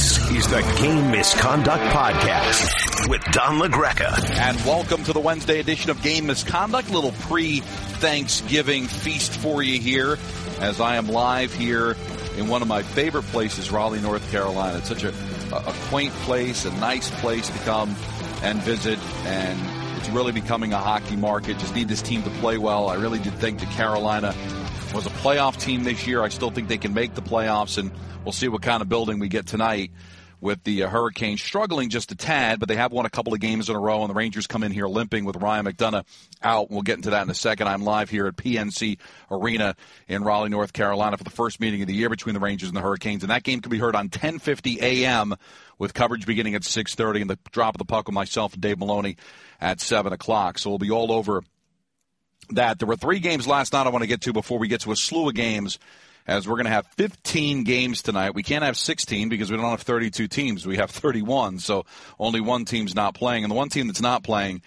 This is the Game Misconduct Podcast with Don LaGreca. And welcome to the Wednesday edition of Game Misconduct. Little pre-Thanksgiving feast for you here as I am live here in one of my favorite places, Raleigh, North Carolina. It's such a, a quaint place, a nice place to come and visit and it's really becoming a hockey market. Just need this team to play well. I really did think that Carolina was a playoff team this year. I still think they can make the playoffs, and we'll see what kind of building we get tonight with the uh, Hurricanes struggling just a tad, but they have won a couple of games in a row, and the Rangers come in here limping with Ryan McDonagh out. We'll get into that in a second. I'm live here at PNC Arena in Raleigh, North Carolina for the first meeting of the year between the Rangers and the Hurricanes, and that game can be heard on 10:50 a.m. with coverage beginning at 6:30 and the drop of the puck with myself and Dave Maloney at 7 o'clock. So we'll be all over that. There were three games last night I want to get to before we get to a slew of games as we're going to have 15 games tonight. We can't have 16 because we don't have 32 teams. We have 31, so only one team's not playing. And the one team that's not playing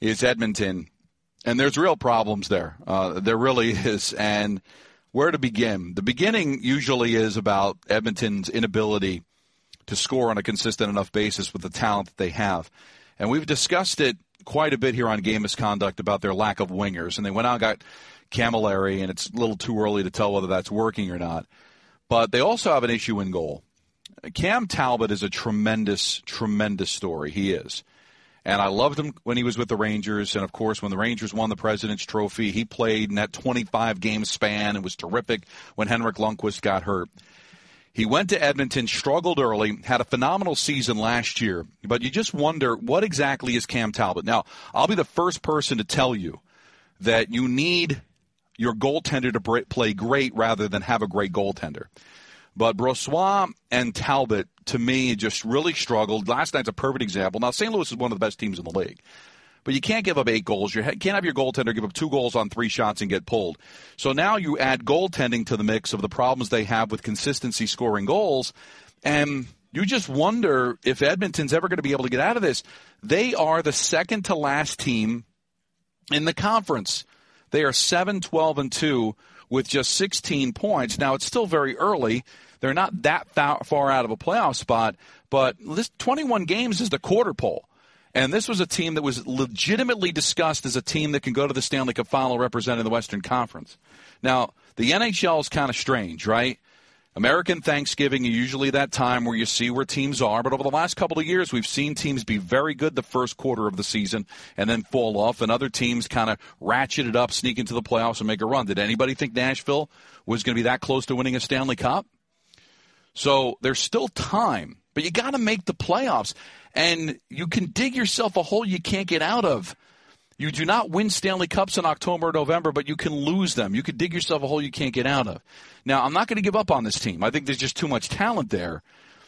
is Edmonton. And there's real problems there. Uh, there really is. And where to begin? The beginning usually is about Edmonton's inability to score on a consistent enough basis with the talent that they have. And we've discussed it quite a bit here on Game Misconduct about their lack of wingers. And they went out and got Cammalleri, and it's a little too early to tell whether that's working or not. But they also have an issue in goal. Cam Talbot is a tremendous, tremendous story. He is. And I loved him when he was with the Rangers. And of course, when the Rangers won the President's Trophy, he played in that 25 game span and was terrific when Henrik Lundqvist got hurt. He went to Edmonton, struggled early, had a phenomenal season last year, but you just wonder what exactly is Cam Talbot. Now, I'll be the first person to tell you that you need your goaltender to play great rather than have a great goaltender. But Brossoit and Talbot, to me, just really struggled. Last night's a perfect example. Now, St. Louis is one of the best teams in the league. But you can't give up eight goals. You can't have your goaltender give up two goals on three shots and get pulled. So now you add goaltending to the mix of the problems they have with consistency scoring goals. And you just wonder if Edmonton's ever going to be able to get out of this. They are the second to last team in the conference. They are 7 12 and 2 with just 16 points. Now, it's still very early. They're not that far out of a playoff spot, but this 21 games is the quarter pole. And this was a team that was legitimately discussed as a team that can go to the Stanley Cup final representing the Western Conference. Now, the NHL is kind of strange, right? American Thanksgiving is usually that time where you see where teams are, but over the last couple of years, we've seen teams be very good the first quarter of the season and then fall off, and other teams kind of ratchet it up, sneak into the playoffs, and make a run. Did anybody think Nashville was going to be that close to winning a Stanley Cup? So there's still time, but you got to make the playoffs and you can dig yourself a hole you can't get out of. You do not win Stanley Cups in October or November, but you can lose them. You could dig yourself a hole you can't get out of. Now, I'm not going to give up on this team. I think there's just too much talent there.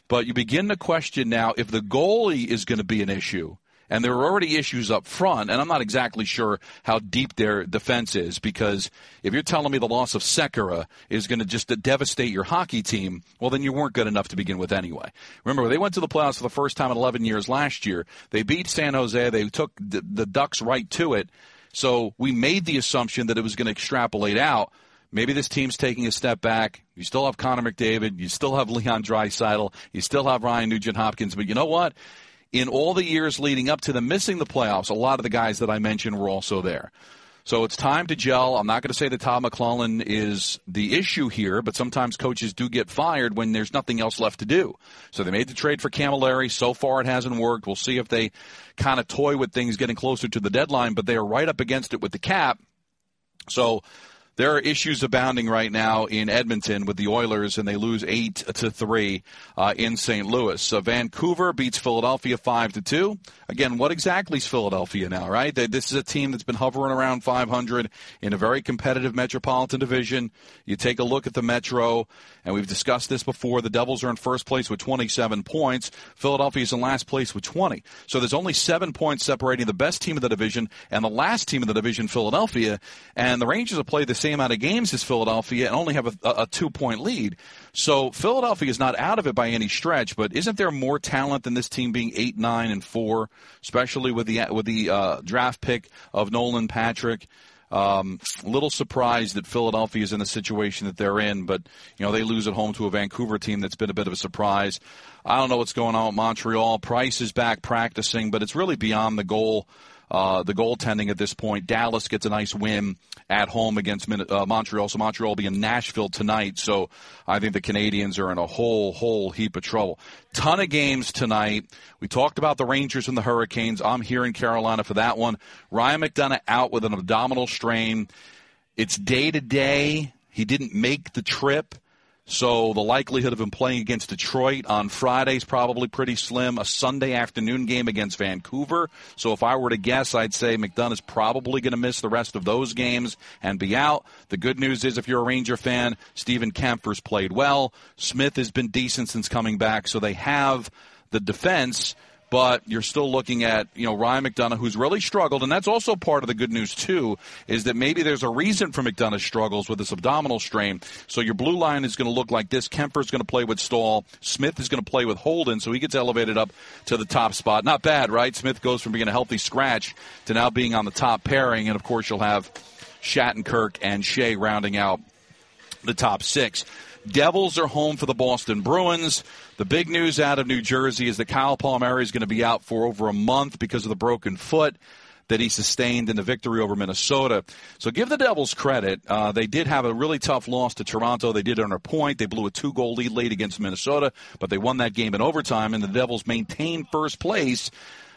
But you begin to question now if the goalie is going to be an issue and there are already issues up front, and I'm not exactly sure how deep their defense is because if you're telling me the loss of Sekera is going to just devastate your hockey team, well, then you weren't good enough to begin with anyway. Remember, they went to the playoffs for the first time in 11 years last year. They beat San Jose. They took the, the Ducks right to it. So we made the assumption that it was going to extrapolate out. Maybe this team's taking a step back. You still have Connor McDavid. You still have Leon Draisaitl. You still have Ryan Nugent Hopkins. But you know what? In all the years leading up to them missing the playoffs, a lot of the guys that I mentioned were also there. So it's time to gel. I'm not going to say that Todd McLellan is the issue here, but sometimes coaches do get fired when there's nothing else left to do. So they made the trade for Cammalleri. So far it hasn't worked. We'll see if they kind of toy with things getting closer to the deadline, but they are right up against it with the cap. So there are issues abounding right now in Edmonton with the Oilers, and they lose eight to three uh, in St. Louis. Uh, Vancouver beats Philadelphia five to two. Again, what exactly is Philadelphia now? Right, they, this is a team that's been hovering around 500 in a very competitive Metropolitan Division. You take a look at the Metro, and we've discussed this before. The Devils are in first place with 27 points. Philadelphia is in last place with 20. So there's only seven points separating the best team of the division and the last team of the division, Philadelphia. And the Rangers have played the same amount of games as Philadelphia and only have a, a two point lead. So Philadelphia is not out of it by any stretch, but isn't there more talent than this team being eight, nine, and four, especially with the with the uh, draft pick of Nolan Patrick? Um, little surprised that Philadelphia is in the situation that they're in, but you know they lose at home to a Vancouver team that's been a bit of a surprise. I don't know what's going on with Montreal. Price is back practicing, but it's really beyond the goal uh, the goaltending at this point. Dallas gets a nice win at home against uh, Montreal, so Montreal will be in Nashville tonight. So I think the Canadiens are in a whole, whole heap of trouble. Ton of games tonight. We talked about the Rangers and the Hurricanes. I'm here in Carolina for that one. Ryan McDonagh out with an abdominal strain. It's day to day. He didn't make the trip. So the likelihood of him playing against Detroit on Friday is probably pretty slim. A Sunday afternoon game against Vancouver. So if I were to guess, I'd say McDonagh is probably going to miss the rest of those games and be out. The good news is if you're a Ranger fan, Steven Kampfer's played well. Smith has been decent since coming back. So they have the defense but you're still looking at you know Ryan McDonagh, who's really struggled, and that's also part of the good news too, is that maybe there's a reason for McDonagh's struggles with this abdominal strain. So your blue line is going to look like this. Kampfer's going to play with Staal. Smith is going to play with Holden, so he gets elevated up to the top spot. Not bad, right? Smith goes from being a healthy scratch to now being on the top pairing, and of course you'll have Shattenkirk and Skjei rounding out the top six. Devils are home for the Boston Bruins. The big news out of New Jersey is that Kyle Palmieri is going to be out for over a month because of the broken foot that he sustained in the victory over Minnesota. So give the Devils credit. Uh, they did have a really tough loss to Toronto. They did earn a point. They blew a two goal lead late against Minnesota, but they won that game in overtime, and the Devils maintained first place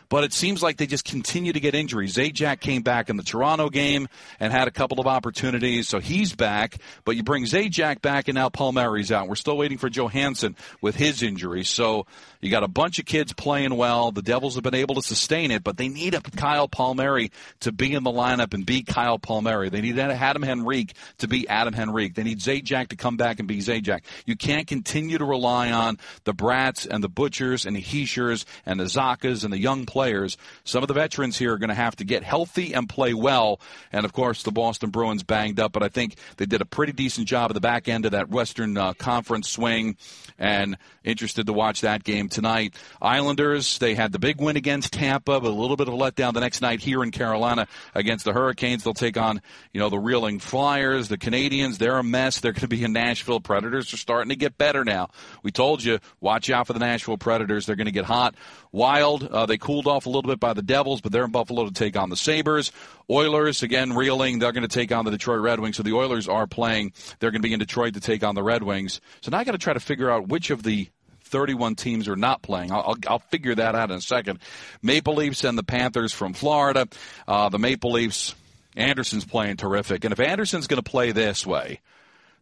but it seems like they just continue to get injuries. Zajac came back in the Toronto game and had a couple of opportunities, so he's back. But you bring Zajac back, and now Palmieri's out. We're still waiting for Johansson with his injury. So you got a bunch of kids playing well. The Devils have been able to sustain it, but they need a Kyle Palmieri to be in the lineup and be Kyle Palmieri. They need Adam Henrique to be Adam Henrique. They need Zajac to come back and be Zajac. You can't continue to rely on the Bratts and the Butchers and the Hischiers and the Zachas and the young players players. Some of the veterans here are going to have to get healthy and play well. And of course, the Boston Bruins banged up, but I think they did a pretty decent job at the back end of that Western uh, Conference swing. And interested to watch that game tonight. Islanders, they had the big win against Tampa, but a little bit of a letdown the next night here in Carolina against the Hurricanes. They'll take on, you know, the reeling Flyers, the Canadiens. They're a mess. They're going to be in Nashville. Predators are starting to get better now. We told you, watch out for the Nashville Predators. They're going to get hot. Wild, uh, they cooled off a little bit by the Devils, but they're in Buffalo to take on the Sabres. Oilers, again, reeling. They're going to take on the Detroit Red Wings. So the Oilers are playing. They're going to be in Detroit to take on the Red Wings. So now I got to try to figure out which of the 31 teams are not playing. I'll, I'll, I'll, figure that out in a second. Maple Leafs and the Panthers from Florida. Uh, the Maple Leafs, Anderson's playing terrific. And if Anderson's going to play this way,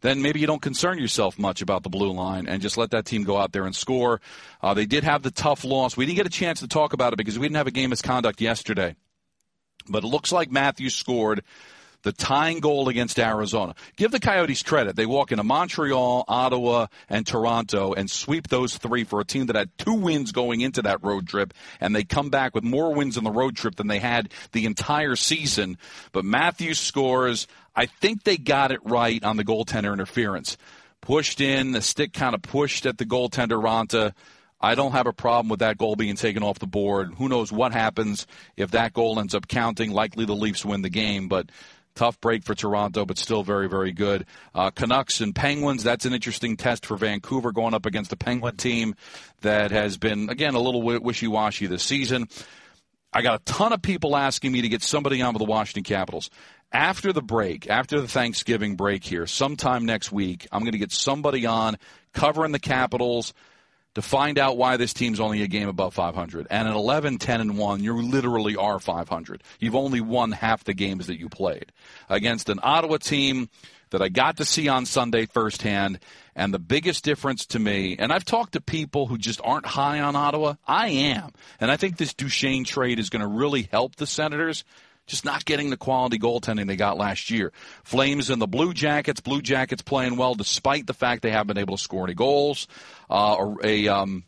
then maybe you don't concern yourself much about the blue line and just let that team go out there and score. Uh, they did have the tough loss. We didn't get a chance to talk about it because we didn't have a game misconduct yesterday. But it looks like Matthews scored the tying goal against Arizona. Give the Coyotes credit. They walk into Montreal, Ottawa, and Toronto and sweep those three for a team that had two wins going into that road trip, and they come back with more wins on the road trip than they had the entire season. But Matthews scores. I think they got it right on the goaltender interference. Pushed in, the stick kind of pushed at the goaltender Raanta. I don't have a problem with that goal being taken off the board. Who knows what happens if that goal ends up counting? Likely the Leafs win the game, but tough break for Toronto, but still very, very good. Uh, Canucks and Penguins, that's an interesting test for Vancouver going up against a Penguin team that has been, again, a little wishy washy this season. I got a ton of people asking me to get somebody on with the Washington Capitals after the break, after the Thanksgiving break here, sometime next week, I'm going to get somebody on covering the Capitals to find out why this team's only a game above 500. And at 11, 10, and 1, you literally are 500. You've only won half the games that you played against an Ottawa team that I got to see on Sunday firsthand. And the biggest difference to me, and I've talked to people who just aren't high on Ottawa. I am. And I think this Duchene trade is going to really help the Senators just not getting the quality goaltending they got last year. Flames and the Blue Jackets. Blue Jackets playing well despite the fact they haven't been able to score any goals. Uh, a um,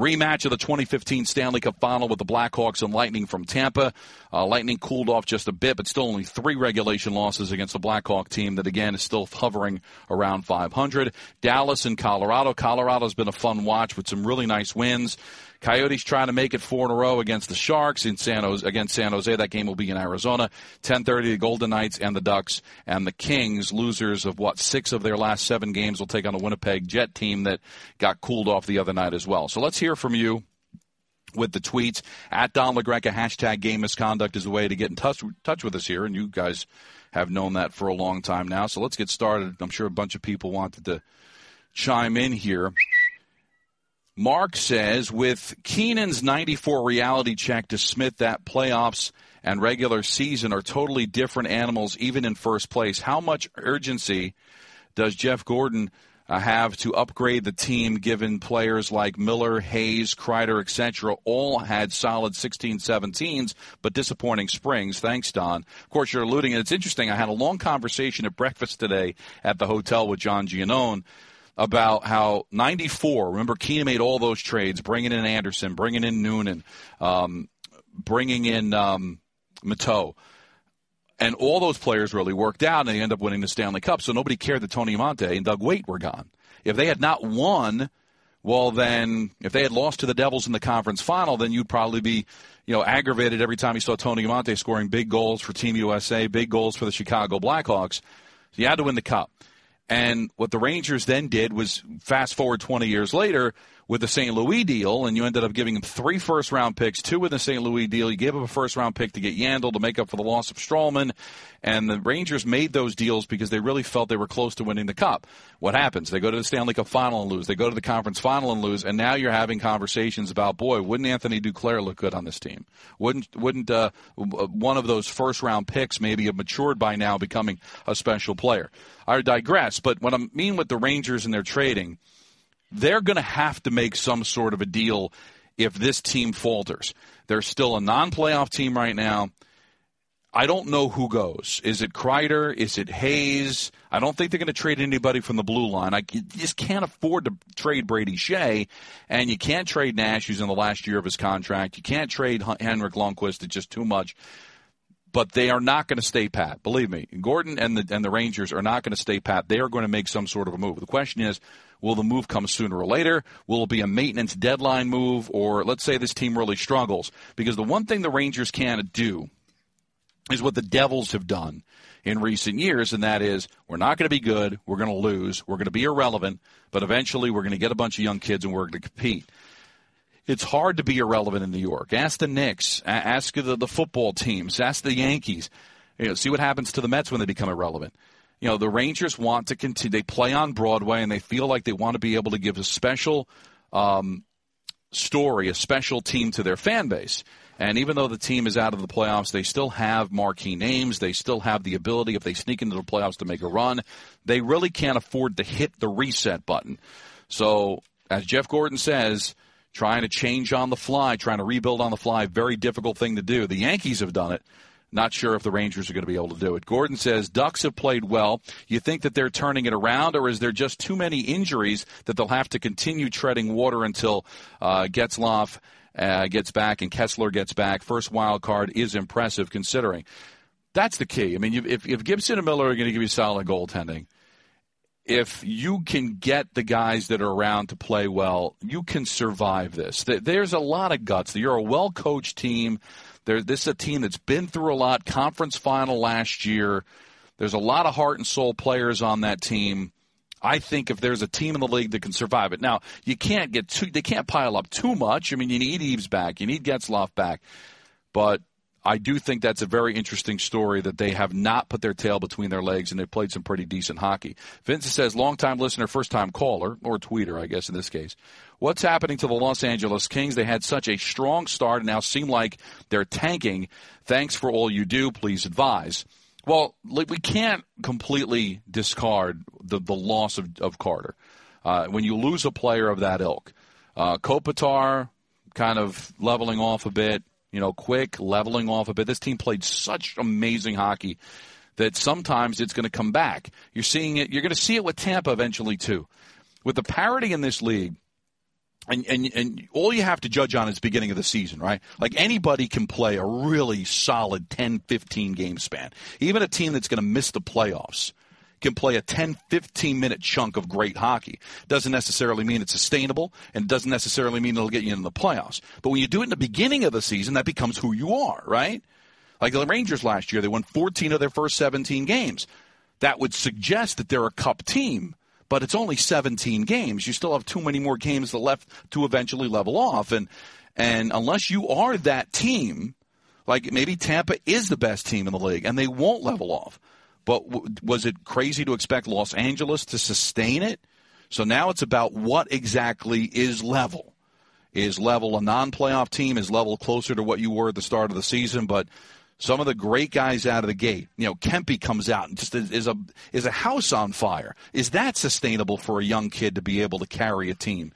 Rematch of the 2015 Stanley Cup Final with the Blackhawks and Lightning from Tampa. Uh, Lightning cooled off just a bit, but still only three regulation losses against the Blackhawk team that again is still hovering around 500. Dallas and Colorado. Colorado's been a fun watch with some really nice wins. Coyotes trying to make it four in a row against the Sharks in San Jose against San Jose. That game will be in Arizona. 10:30 the Golden Knights and the Ducks and the Kings, losers of what six of their last seven games, will take on the Winnipeg Jet team that got cooled off the other night as well. So let's hear from you with the tweets at Don LaGreca hashtag game misconduct is a way to get in touch touch with us here, and you guys have known that for a long time now. So let's get started. I'm sure a bunch of people wanted to chime in here. Mark says with Keenan's 94 reality check to Smith that playoffs and regular season are totally different animals, even in first place. How much urgency does Jeff Gorton uh, have to upgrade the team given players like Miller, Hayes, Kreider, etc. all had solid 16 17s, but disappointing springs. Thanks, Don. Of course, you're alluding, and it's interesting. I had a long conversation at breakfast today at the hotel with John Giannone about how 94, remember Keenan made all those trades, bringing in Anderson, bringing in Noonan, um, bringing in um, Matteau. And all those players really worked out, and they end up winning the Stanley Cup. So nobody cared that Tony Amonte and Doug Weight were gone. If they had not won, well, then if they had lost to the Devils in the conference final, then you'd probably be, you know, aggravated every time you saw Tony Amonte scoring big goals for Team USA, big goals for the Chicago Blackhawks. So you had to win the cup. And what the Rangers then did was fast forward 20 years later with the St. Louis deal, and you ended up giving them three first round picks, two in the St. Louis deal. You gave up a first round pick to get Yandle to make up for the loss of Stralman. And the Rangers made those deals because they really felt they were close to winning the cup. What happens? They go to the Stanley Cup final and lose. They go to the conference final and lose. And now you're having conversations about, boy, wouldn't Anthony Duclair look good on this team? Wouldn't wouldn't uh, one of those first round picks maybe have matured by now, becoming a special player? I digress. But what I mean with the Rangers and their trading they're going to have to make some sort of a deal if this team falters. They're still a non playoff team right now. I don't know who goes. Is it Kreider? Is it Hayes? I don't think they're going to trade anybody from the blue line. I just can't afford to trade Brady Skjei, and you can't trade Nash, who's in the last year of his contract. You can't trade Henrik Lundqvist. It's just too much. But they are not going to stay pat. Believe me, Gorton and the and the Rangers are not going to stay pat. They are going to make some sort of a move. The question is, Will the move come sooner or later? Will it be a maintenance deadline move? Or let's say this team really struggles? Because the one thing the Rangers can't do is what the Devils have done in recent years, and that is we're not going to be good, we're going to lose, we're going to be irrelevant, but eventually we're going to get a bunch of young kids and we're going to compete. It's hard to be irrelevant in New York. Ask the Knicks, ask the, the football teams, ask the Yankees. You know, see what happens to the Mets when they become irrelevant you know, the Rangers want to continue. They play on Broadway, and they feel like they want to be able to give a special um, story, a special team to their fan base. And even though the team is out of the playoffs, they still have marquee names. They still have the ability, if they sneak into the playoffs, to make a run. They really can't afford to hit the reset button. So, as Jeff Gorton says, trying to change on the fly, trying to rebuild on the fly, very difficult thing to do. The Yankees have done it. Not sure if the Rangers are going to be able to do it. Gordon says Ducks have played well. You think that they're turning it around, or is there just too many injuries that they'll have to continue treading water until uh, Getzlaf uh, gets back and Kesler gets back? First wild card is impressive considering. That's the key. I mean, if, if Gibson and Miller are going to give you solid goaltending, if you can get the guys that are around to play well, you can survive this. There's a lot of guts. You're a well coached team. There, this is a team that's been through a lot. Conference final last year. There's a lot of heart and soul players on that team. I think if there's a team in the league that can survive it. Now, you can't get too, they can't pile up too much. I mean, you need Eaves back. You need Getzlaf back. But I do think that's a very interesting story that they have not put their tail between their legs and they've played some pretty decent hockey. Vincent says, longtime listener, first time caller, or tweeter, I guess in this case. What's happening to the Los Angeles Kings? They had such a strong start and now seem like they're tanking. Thanks for all you do. Please advise. Well, we can't completely discard the, the loss of, of Carter. Uh, when you lose a player of that ilk, uh, Kopitar kind of leveling off a bit you know, quick, leveling off a bit. This team played such amazing hockey that sometimes it's going to come back. You're seeing it. You're going to see it with Tampa eventually too. With the parity in this league, and, and and all you have to judge on is beginning of the season, right? Like anybody can play a really solid 10, 15 game span. Even a team that's going to miss the playoffs can play a 10, 15 minute chunk of great hockey. Doesn't necessarily mean it's sustainable and doesn't necessarily mean it'll get you in the playoffs. But when you do it in the beginning of the season, that becomes who you are, right? Like the Rangers last year, they won 14 of their first 17 games. That would suggest that they're a cup team but it's only 17 games. You still have too many more games left to eventually level off. And, and unless you are that team, like maybe Tampa is the best team in the league and they won't level off. But w- was it crazy to expect Los Angeles to sustain it? So now it's about what exactly is level. Is level a non playoff team? Is level closer to what you were at the start of the season? But some of the great guys out of the gate. You know, Kempe comes out and just is a is a house on fire. Is that sustainable for a young kid to be able to carry a team?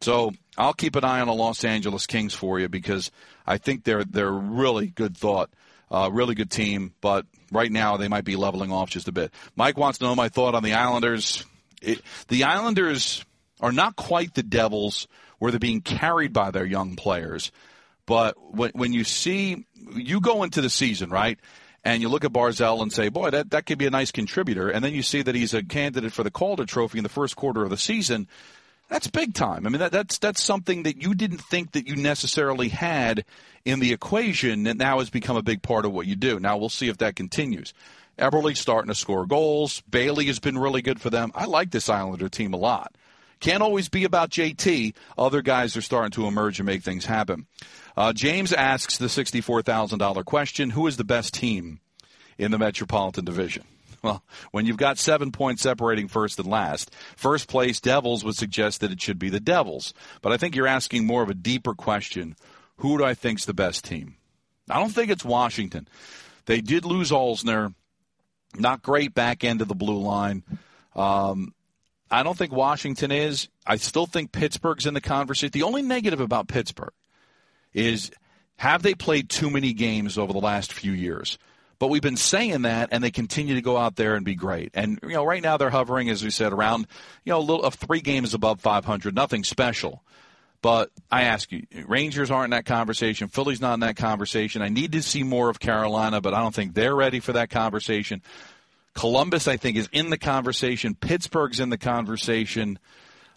So I'll keep an eye on the Los Angeles Kings for you because I think they're they're really good thought, uh, really good team. But right now they might be leveling off just a bit. Mike wants to know my thought on the Islanders. It, the Islanders are not quite the Devils where they're being carried by their young players. But when, when you see you go into the season, right? And you look at Barzal and say, boy, that, that could be a nice contributor. And then you see that he's a candidate for the Calder Trophy in the first quarter of the season. That's big time. I mean, that, that's that's something that you didn't think that you necessarily had in the equation that now has become a big part of what you do. Now we'll see if that continues. Eberle's starting to score goals. Bailey has been really good for them. I like this Islander team a lot. Can't always be about JT. Other guys are starting to emerge and make things happen. Uh, James asks the $64,000 question Who is the best team in the Metropolitan Division? Well, when you've got seven points separating first and last, first place Devils would suggest that it should be the Devils. But I think you're asking more of a deeper question. Who do I think's the best team? I don't think it's Washington. They did lose Alzner. Not great back end of the blue line. Um, I don't think Washington is. I still think Pittsburgh's in the conversation. The only negative about Pittsburgh is have they played too many games over the last few years? But we've been saying that, and they continue to go out there and be great. And you know, right now they're hovering, as we said, around you know a little of three games above 500. Nothing special. But I ask you, Rangers aren't in that conversation. Philly's not in that conversation. I need to see more of Carolina, but I don't think they're ready for that conversation. Columbus, I think, is in the conversation. Pittsburgh's in the conversation.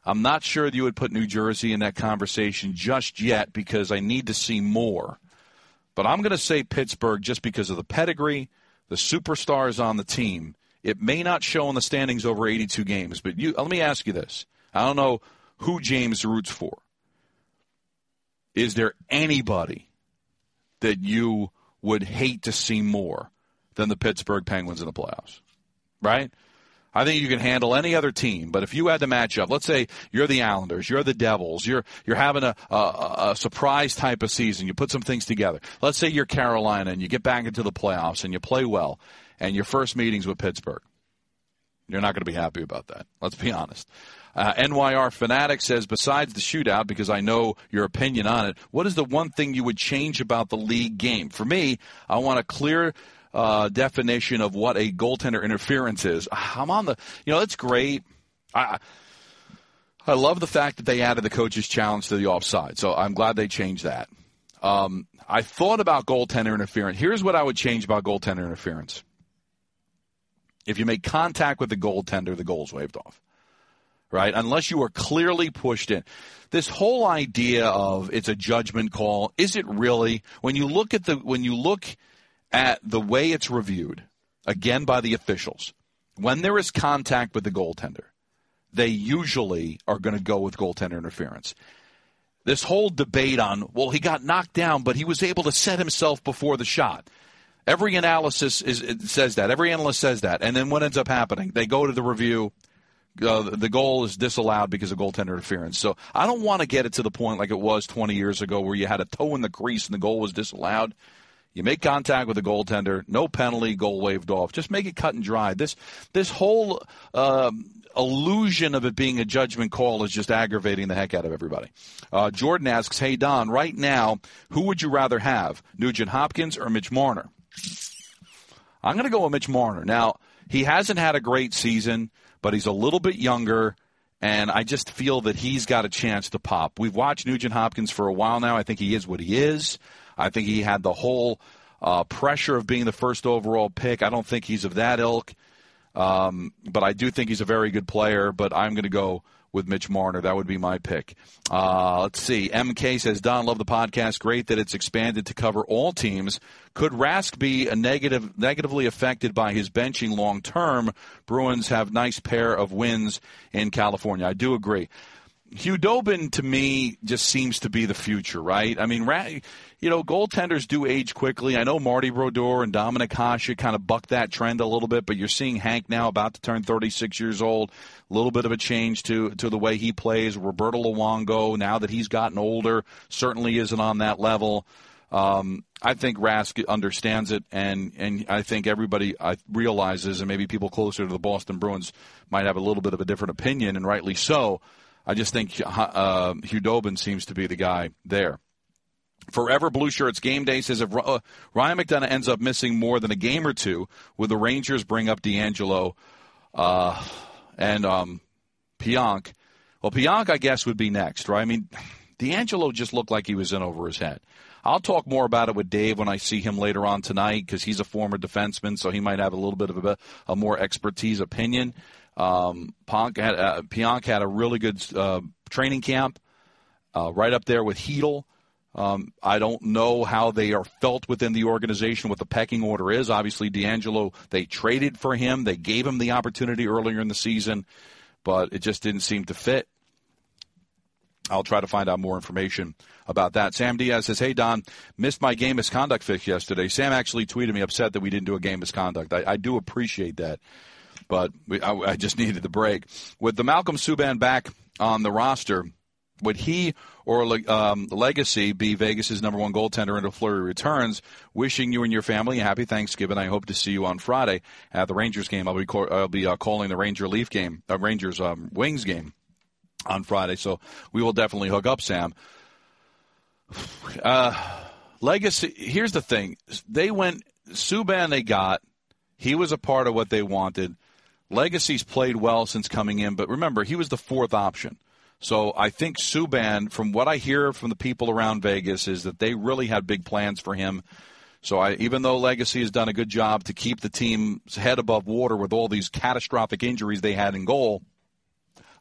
I'm not sure that you would put New Jersey in that conversation just yet because I need to see more. But I'm going to say Pittsburgh just because of the pedigree, the superstars on the team. It may not show in the standings over 82 games, but you, let me ask you this. I don't know who James roots for. Is there anybody that you would hate to see more than the Pittsburgh Penguins in the playoffs? Right? I think you can handle any other team. But if you had to match up, let's say you're the Islanders, you're the Devils, you're you're having a, a, a surprise type of season. You put some things together. Let's say you're Carolina and you get back into the playoffs and you play well, and your first meetings with Pittsburgh. You're not going to be happy about that. Let's be honest. Uh, NYR Fanatic says, besides the shootout, because I know your opinion on it, what is the one thing you would change about the league game? For me, I want a clear uh, definition of what a goaltender interference is. I'm on the, you know, it's great. I, I love the fact that they added the coach's challenge to the offside. So I'm glad they changed that. Um, I thought about goaltender interference. Here's what I would change about goaltender interference. If you make contact with the goaltender, the goal's waved off. Right? Unless you are clearly pushed in. This whole idea of it's a judgment call, is it really? When you look at the when you look at the way it's reviewed, again by the officials, when there is contact with the goaltender, they usually are going to go with goaltender interference. This whole debate on, well, he got knocked down, but he was able to set himself before the shot. Every analysis is, says that. Every analyst says that. And then what ends up happening? They go to the review. Uh, the goal is disallowed because of goaltender interference. So I don't want to get it to the point like it was 20 years ago where you had a toe in the crease and the goal was disallowed. You make contact with the goaltender, no penalty, goal waved off. Just make it cut and dry. This this whole um, illusion of it being a judgment call is just aggravating the heck out of everybody. Uh, Jordan asks, "Hey Don, right now, who would you rather have, Nugent Hopkins or Mitch Marner?" I'm going to go with Mitch Marner. Now he hasn't had a great season, but he's a little bit younger And I just feel that he's got a chance to pop. We've watched Nugent Hopkins for a while now. I think he is what he is. I think he had the whole uh, pressure of being the first overall pick. I don't think he's of that ilk. Um, but I do think he's a very good player. But I'm going to go with Mitch Marner. That would be my pick. Uh, let's see. MK says, Don, love the podcast. Great that it's expanded to cover all teams. Could Rask be a negative, negatively affected by his benching long term? Bruins have nice pair of wins in California. I do agree. Khudobin to me just seems to be the future, right? I mean, you know, goaltenders do age quickly. I know Marty Brodeur and Dominik Hasek kind of bucked that trend a little bit, but you're seeing Hank now about to turn 36 years old. A little bit of a change to to the way he plays. Roberto Luongo, now that he's gotten older, certainly isn't on that level. Um, I think Rask understands it, and and I think everybody uh, realizes, and maybe people closer to the Boston Bruins might have a little bit of a different opinion, and rightly so I just think uh, Khudobin seems to be the guy there. Forever Blue Shirts Game Day says if uh, Ryan McDonagh ends up missing more than a game or two, would the Rangers bring up DeAngelo uh, and um, Pionk? Well, Pionk, I guess, would be next, right? I mean, DeAngelo just looked like he was in over his head. I'll talk more about it with Dave when I see him later on tonight because he's a former defenseman, so he might have a little bit of a, a more expertise opinion. Um, Pionk had uh, Pionk had a really good uh, training camp, uh, right up there with Chytil. Um, I don't know how they are felt within the organization, what the pecking order is. Obviously, DeAngelo, they traded for him. They gave him the opportunity earlier in the season, but it just didn't seem to fit. I'll try to find out more information about that. Sam Diaz says, Hey, Don, missed my game misconduct fix yesterday. Sam actually tweeted me upset that we didn't do a game misconduct. I, I do appreciate that but we, I, I, just needed the break. With the Malcolm Subban back on the roster, would he or um, Lagace be Vegas's number one goaltender until Fleury returns? Wishing you and your family a happy Thanksgiving. I hope to see you on Friday at the Rangers game. I'll be call, I'll be uh, calling the Ranger Leaf game, uh, Rangers um, Wings game on Friday. So we will definitely hook up, Sam. Uh, Lagace. Here's the thing: they went Subban. They got. He was a part of what they wanted. Lagace's played well since coming in, but remember, he was the fourth option. So I think Subban, from what I hear from the people around Vegas, is that they really had big plans for him. So I, even though Legacy has done a good job to keep the team's head above water with all these catastrophic injuries they had in goal,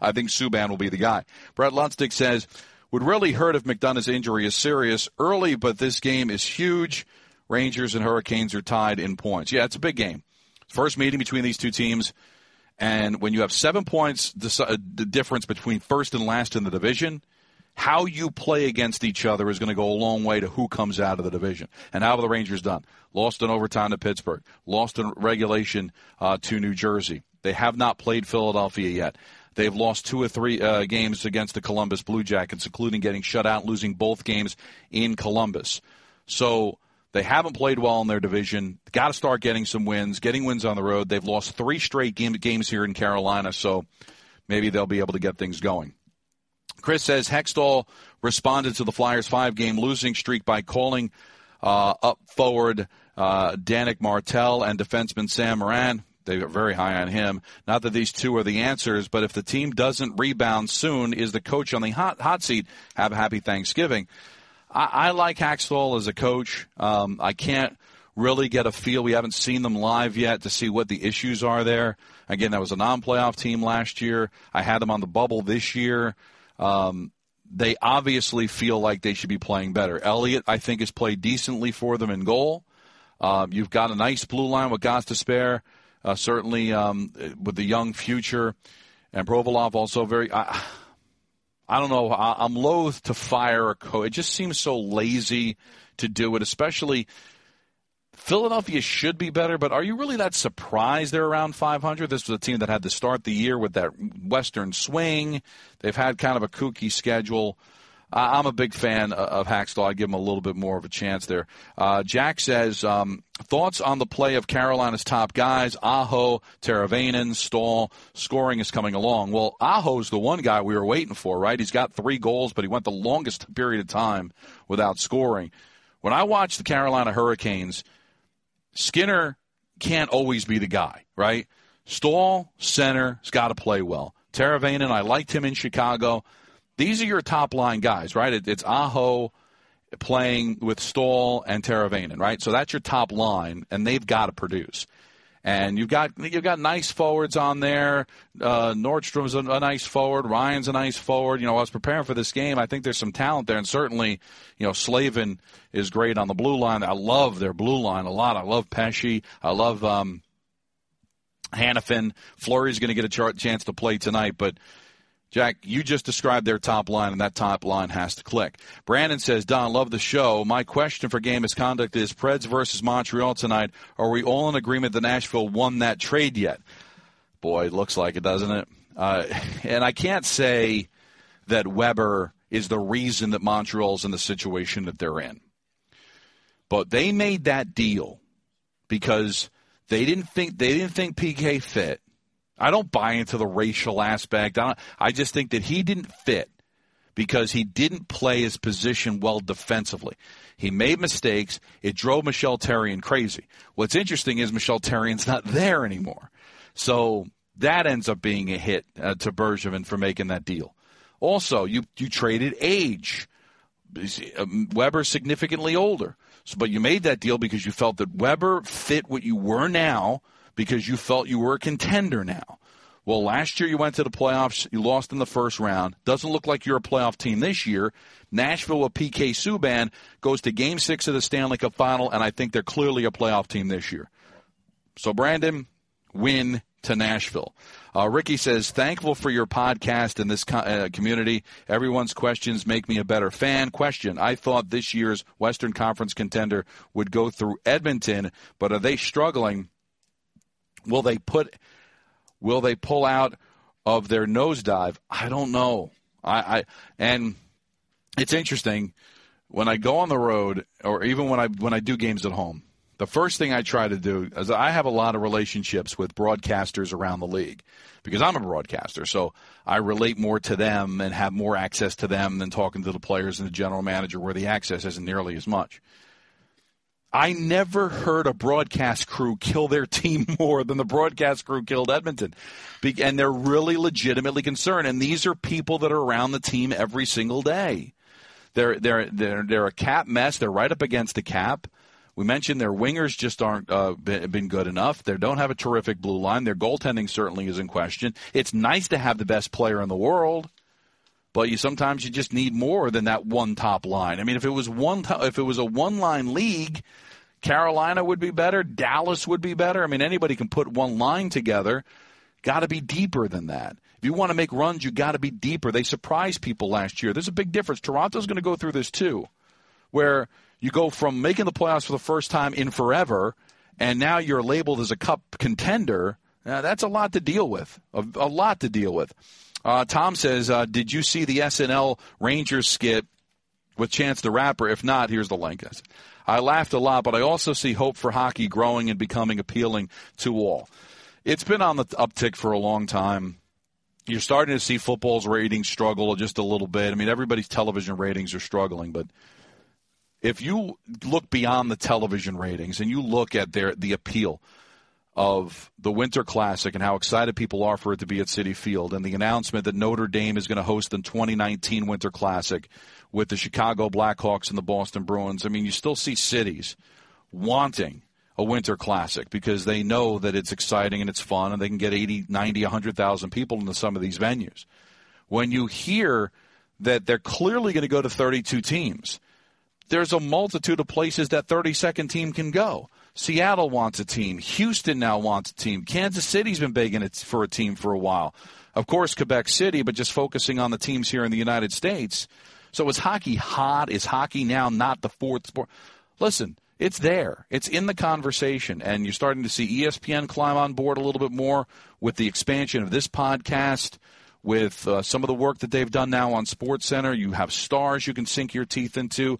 I think Subban will be the guy. Brett Lustig says, would really hurt if McDonagh's injury is serious early, but this game is huge. Rangers and Hurricanes are tied in points. Yeah, it's a big game. First meeting between these two teams. And when you have seven points, the, the difference between first and last in the division, how you play against each other is going to go a long way to who comes out of the division. And how have the Rangers done? Lost in overtime to Pittsburgh, lost in regulation uh, to New Jersey. They have not played Philadelphia yet. They've lost two or three uh, games against the Columbus Blue Jackets, including getting shut out, losing both games in Columbus. So they haven't played well in their division. Got to start getting some wins, getting wins on the road. They've lost three straight game, games here in Carolina, so maybe they'll be able to get things going. Chris says Hextall responded to the Flyers' five game losing streak by calling uh, up forward uh, Danick Martel and defenseman Sam Morin. They are very high on him. Not that these two are the answers, but if the team doesn't rebound soon, is the coach on the hot, hot seat? Have a happy Thanksgiving. I, I like Hakstol as a coach. Um, I can't really get a feel. We haven't seen them live yet to see what the issues are there. Again, that was a non-playoff team last year. I had them on the bubble this year. Um, they obviously feel like they should be playing better. Elliott, I think, has played decently for them in goal. Um, you've got a nice blue line with Gostisbehere, uh, certainly um, with the young future, and Provorov also very. I, I don't know. I'm loath to fire a coach. It just seems so lazy to do it, especially Philadelphia should be better, but are you really that surprised they're around 500? This was a team that had to start the year with that Western swing. They've had kind of a kooky schedule. I'm a big fan of Hakstol. I give him a little bit more of a chance there. Uh, Jack says um, thoughts on the play of Carolina's top guys: Aho, Teravainen, Staal. Scoring is coming along. Well, Aho's the one guy we were waiting for, right? He's got three goals, but he went the longest period of time without scoring. When I watch the Carolina Hurricanes, Skinner can't always be the guy, right? Staal, center, has got to play well. Teravainen, I liked him in Chicago. These are your top line guys, right? It, it's Aho playing with Staal and Teravainen, right? So that's your top line, and they've got to produce. And you've got you've got nice forwards on there. Uh, Nordstrom's a, a, nice forward. Ryan's a nice forward. You know, I was preparing for this game. I think there's some talent there, and certainly, you know, Slavin is great on the blue line. I love their blue line a lot. I love Pesce. I love um, Hanifin. Fleury's going to get a chance to play tonight, but Jack, you just described their top line, and that top line has to click. Brandon says, Don, love the show. My question for game misconduct is Preds versus Montreal tonight. Are we all in agreement that Nashville won that trade yet? Boy, it looks like it, doesn't it? Uh, and I can't say that Weber is the reason that Montreal's in the situation that they're in. But they made that deal because they didn't think they didn't think PK fit I don't buy into the racial aspect. I, I just think that he didn't fit because he didn't play his position well defensively. He made mistakes. It drove Michel Therrien crazy. What's interesting is Michel Therrien's not there anymore. So that ends up being a hit uh, to Bergevin for making that deal. Also, you, you traded age. Um, Weber's significantly older. So, but you made that deal because you felt that Weber fit what you were now – because you felt you were a contender now. Well, last year you went to the playoffs, you lost in the first round. Doesn't look like you're a playoff team this year. Nashville with PK Subban goes to game six of the Stanley Cup final, and I think they're clearly a playoff team this year. So, Brandon, win to Nashville. Uh, Ricky says, thankful for your podcast and this co- uh, community. Everyone's questions make me a better fan. Question I thought this year's Western Conference contender would go through Edmonton, but are they struggling? Will they put? Will they pull out of their nosedive? I don't know. I, I and it's interesting when I go on the road, or even when I when I do games at home. The first thing I try to do is I have a lot of relationships with broadcasters around the league because I'm a broadcaster, so I relate more to them and have more access to them than talking to the players and the general manager, where the access isn't nearly as much. I never heard a broadcast crew kill their team more than the broadcast crew killed Edmonton. And they're really legitimately concerned. And these are people that are around the team every single day. They're, they're, they're, they're a cap mess. They're right up against the cap. We mentioned their wingers just aren't uh, been, been good enough. They don't have a terrific blue line. Their goaltending certainly is in question. It's nice to have the best player in the world but you sometimes you just need more than that one top line. I mean, if it was one, if it was a one line league, Carolina would be better. Dallas would be better. I mean, anybody can put one line together. Got to be deeper than that. If you want to make runs, you got to be deeper. They surprised people last year. There's a big difference. Toronto's going to go through this too, where you go from making the playoffs for the first time in forever, and now you're labeled as a cup contender. Now, that's a lot to deal with. A, a lot to deal with. Uh, Tom says, uh, "Did you see the SNL Rangers skit with Chance the Rapper? If not, here's the link." I laughed a lot, but I also see hope for hockey growing and becoming appealing to all. It's been on the uptick for a long time. You're starting to see football's ratings struggle just a little bit. I mean, everybody's television ratings are struggling, but if you look beyond the television ratings and you look at their the appeal of the Winter Classic and how excited people are for it to be at Citi Field and the announcement that Notre Dame is going to host the 2019 Winter Classic with the Chicago Blackhawks and the Boston Bruins. I mean, you still see cities wanting a winter classic because they know that it's exciting and it's fun and they can get 80, 90, 100,000 people into some of these venues. When you hear that they're clearly going to go to 32 teams, there's a multitude of places that 32nd team can go. Seattle wants a team. Houston now wants a team. Kansas City's been begging for a team for a while. Of course, Quebec City, but just focusing on the teams here in the United States. So is hockey hot? Is hockey now not the fourth sport? Listen, it's there. It's in the conversation, and you're starting to see ESPN climb on board a little bit more with the expansion of this podcast. With uh, some of the work that they've done now on Sports Center, you have stars you can sink your teeth into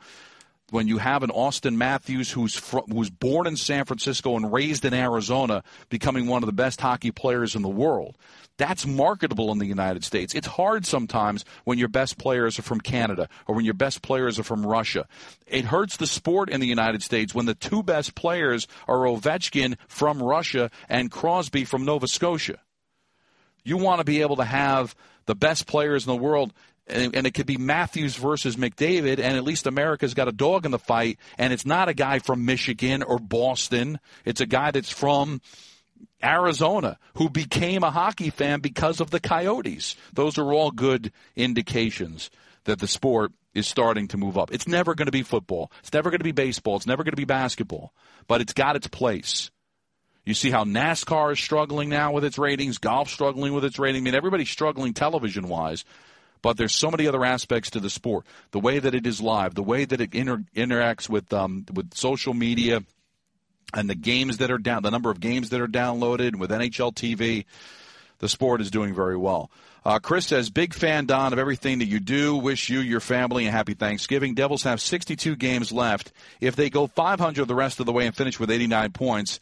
when you have an Auston Matthews who's fr- who's born in San Francisco and raised in Arizona, becoming one of the best hockey players in the world. That's marketable in the United States. It's hard sometimes when your best players are from Canada or when your best players are from Russia. It hurts the sport in the United States when the two best players are Ovechkin from Russia and Crosby from Nova Scotia. You want to be able to have the best players in the world and, and, it could be Matthews versus McDavid, and at least America's got a dog in the fight, and it's not a guy from Michigan or Boston. It's a guy that's from Arizona who became a hockey fan because of the Coyotes. Those are all good indications that the sport is starting to move up. It's never going to be football. It's never going to be baseball. It's never going to be basketball, but it's got its place. You see how NASCAR is struggling now with its ratings, golf struggling with its rating. I mean, everybody's struggling television wise, but there's so many other aspects to the sport. The way that it is live, the way that it inter- interacts with um, with social media, and the games that are down, the number of games that are downloaded with NHL TV. The sport is doing very well. Uh, Chris says, big fan, Don, of everything that you do. Wish you, your family, a happy Thanksgiving. Devils have 62 games left. If they go 500 the rest of the way and finish with 89 points,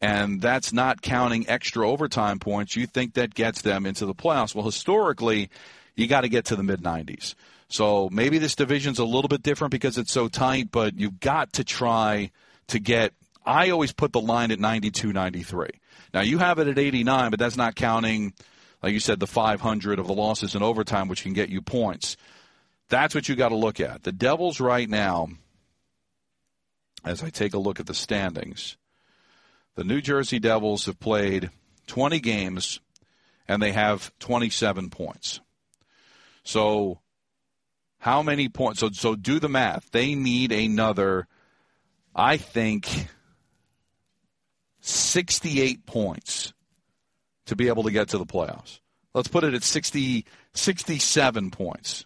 and that's not counting extra overtime points. You think that gets them into the playoffs? Well, historically, you got to get to the mid 90s. So maybe this division's a little bit different because it's so tight, but you've got to try to get. I always put the line at 92, 93. Now you have it at 89, but that's not counting, like you said, the 500 of the losses in overtime, which can get you points. That's what you got to look at. The Devils right now, as I take a look at the standings, the New Jersey Devils have played 20 games and they have 27 points. So, how many points? So, so do the math. They need another, I think, 68 points to be able to get to the playoffs. Let's put it at 60, 67 points.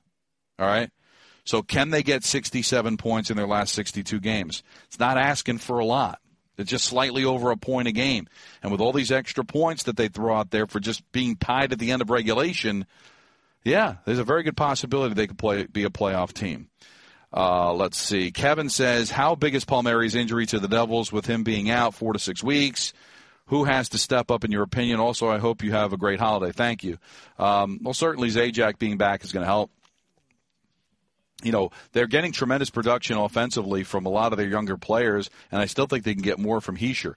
All right. So, can they get 67 points in their last 62 games? It's not asking for a lot. It's just slightly over a point a game. And with all these extra points that they throw out there for just being tied at the end of regulation, yeah, there's a very good possibility they could play be a playoff team. Uh, let's see. Kevin says, "How big is Palmieri's injury to the Devils with him being out four to six weeks? Who has to step up in your opinion? Also, I hope you have a great holiday. Thank you. Um, well, certainly Zajac being back is going to help you know, they're getting tremendous production offensively from a lot of their younger players, and I still think they can get more from Hischier.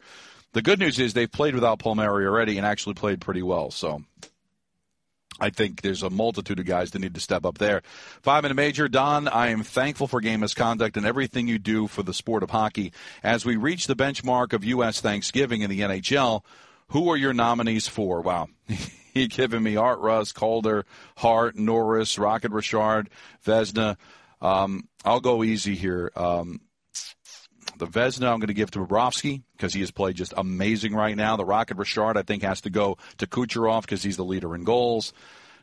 The good news is they've played without Palmieri already and actually played pretty well. So I think there's a multitude of guys that need to step up there. Five minute major, Don, I am thankful for game misconduct and everything you do for the sport of hockey. As we reach the benchmark of U.S. Thanksgiving in the NHL, who are your nominees for? Wow. he given me Art Ross, Calder, Hart, Norris, Rocket Richard, Vezina. Um, I'll go easy here. Um, the Vezina I'm going to give to Bobrovsky because he has played just amazing right now. The Rocket Richard I think has to go to Kucherov because he's the leader in goals.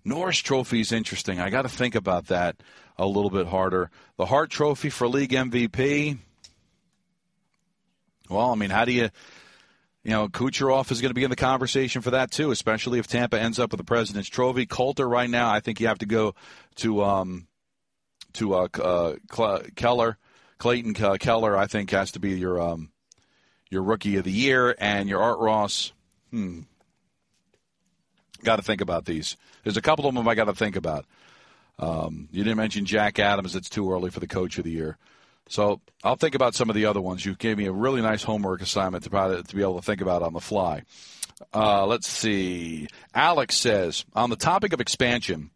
Norris Trophy is interesting. I got to think about that a little bit harder. The Hart Trophy for league MVP. Well, I mean, how do you you know, Kucherov is going to be in the conversation for that too, especially if Tampa ends up with the President's Trophy. Calder, right now, I think you have to go to um, to uh, uh, Keller, Clayton uh, Keller. I think has to be your um, your Rookie of the Year, and your Art Ross. Hmm. Got to think about these. There's a couple of them I got to think about. Um, you didn't mention Jack Adams. It's too early for the Coach of the Year. So I'll think about some of the other ones. You gave me a really nice homework assignment to, probably, to be able to think about on the fly. Uh, let's see. Alex says on the topic of expansion,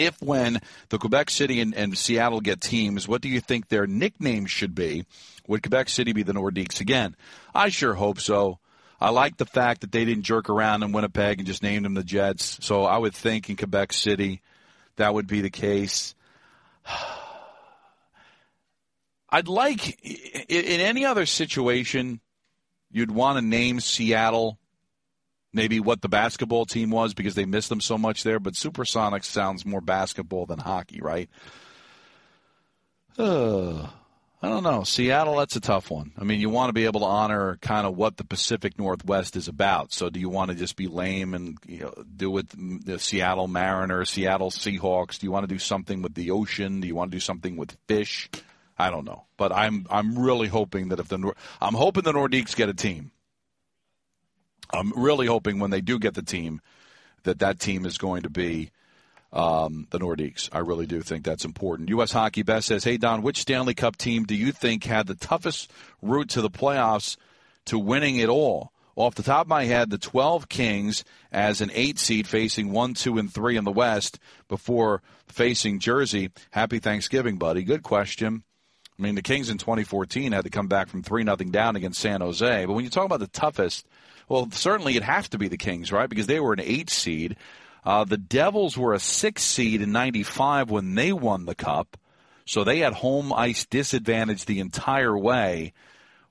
if when the Quebec City and, and, Seattle get teams, what do you think their nicknames should be? Would Quebec City be the Nordiques again? I sure hope so. I like the fact that they didn't jerk around in Winnipeg and just named them the Jets. So I would think in Quebec City that would be the case. I'd like in any other situation, you'd want to name Seattle maybe what the basketball team was because they missed them so much there. But Supersonics sounds more basketball than hockey, right? Uh, I don't know. Seattle, that's a tough one. I mean, you want to be able to honor kind of what the Pacific Northwest is about. So, do you want to just be lame and you know, do with the Seattle Mariners, Seattle Seahawks? Do you want to do something with the ocean? Do you want to do something with fish? I don't know, but I'm I'm really hoping that if the I'm hoping the Nordiques get a team. I'm really hoping when they do get the team that that team is going to be um, the Nordiques. I really do think that's important. U.S. Hockey Best says, "Hey Don, which Stanley Cup team do you think had the toughest route to the playoffs to winning it all? off the top of my head, the 12 Kings as an eight seed facing one, two, and three in the West before facing Jersey. Happy Thanksgiving, buddy. Good question. I mean, the Kings in 2014 had to come back from 3 nothing down against San Jose. But when you talk about the toughest, well, certainly it has to be the Kings, right? Because they were an eight seed. Uh, the Devils were a six seed in 95 when they won the Cup. So they had home ice disadvantage the entire way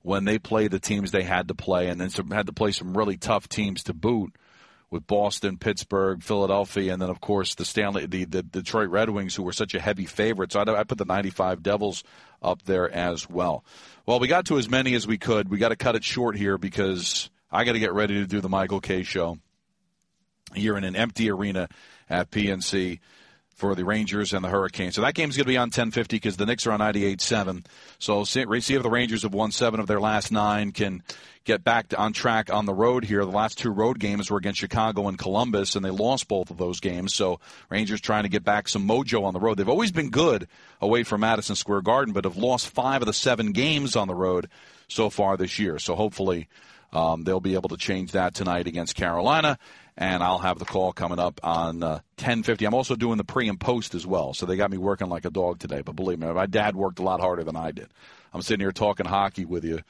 when they played the teams they had to play, and then some, had to play some really tough teams to boot with Boston, Pittsburgh, Philadelphia, and then of course the Stanley, the, the Detroit Red Wings, who were such a heavy favorite. So I, I put the '95 Devils up there as well. Well, we got to as many as we could. We got to cut it short here because I got to get ready to do the Michael Kay show here in an empty arena at PNC for the Rangers and the Hurricanes. So that game's going to be on 1050 because the Knicks are on 98.7. So see, see if the Rangers have won seven of their last nine can get back on track on the road here. The last two road games were against Chicago and Columbus, and they lost both of those games. So Rangers trying to get back some mojo on the road. They've always been good away from Madison Square Garden, but have lost five of the seven games on the road so far this year. So hopefully um, they'll be able to change that tonight against Carolina and I'll have the call coming up on uh, 10:50. I'm also doing the pre and post as well, so they got me working like a dog today. But believe me, my dad worked a lot harder than I did. I'm sitting here talking hockey with you.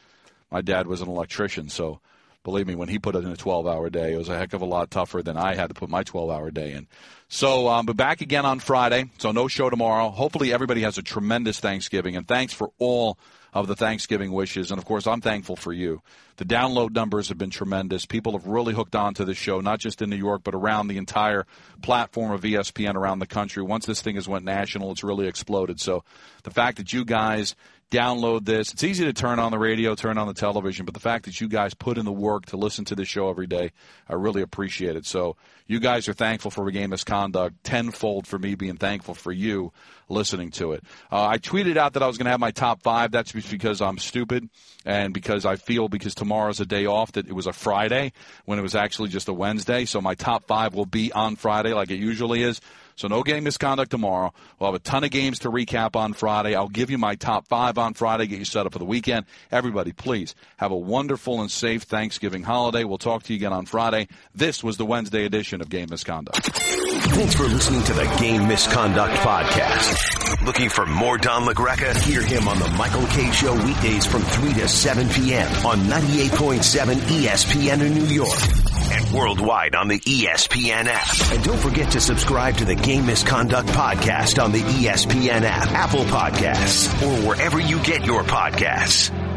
My dad was an electrician, so believe me, when he put in a 12-hour day, it was a heck of a lot tougher than I had to put my 12-hour day in. So, um, but back again on Friday. So no show tomorrow. Hopefully, everybody has a tremendous Thanksgiving, and thanks for all of the Thanksgiving wishes. And of course, I'm thankful for you. The download numbers have been tremendous. People have really hooked on to the show, not just in New York, but around the entire platform of ESPN around the country. Once this thing has went national, it's really exploded. So the fact that you guys download this. It's easy to turn on the radio, turn on the television, but the fact that you guys put in the work to listen to this show every day, I really appreciate it. So you guys are thankful for game misconduct, tenfold for me being thankful for you listening to it. Uh, I tweeted out that I was going to have my top five. That's because I'm stupid and because I feel because tomorrow's a day off that it was a Friday when it was actually just a Wednesday. So my top five will be on Friday like it usually is. So no game misconduct tomorrow. We'll have a ton of games to recap on Friday. I'll give you my top five on Friday, get you set up for the weekend. Everybody, please have a wonderful and safe Thanksgiving holiday. We'll talk to you again on Friday. This was the Wednesday edition of Game Misconduct. Thanks for listening to the Game Misconduct Podcast. Looking for more Don LaGreca? Hear him on the Michael Kay Show weekdays from 3 to 7 p.m. on 98.7 ESPN in New York and worldwide on the ESPN app. And don't forget to subscribe to the Game Misconduct Podcast on the ESPN app, Apple Podcasts, or wherever you get your podcasts.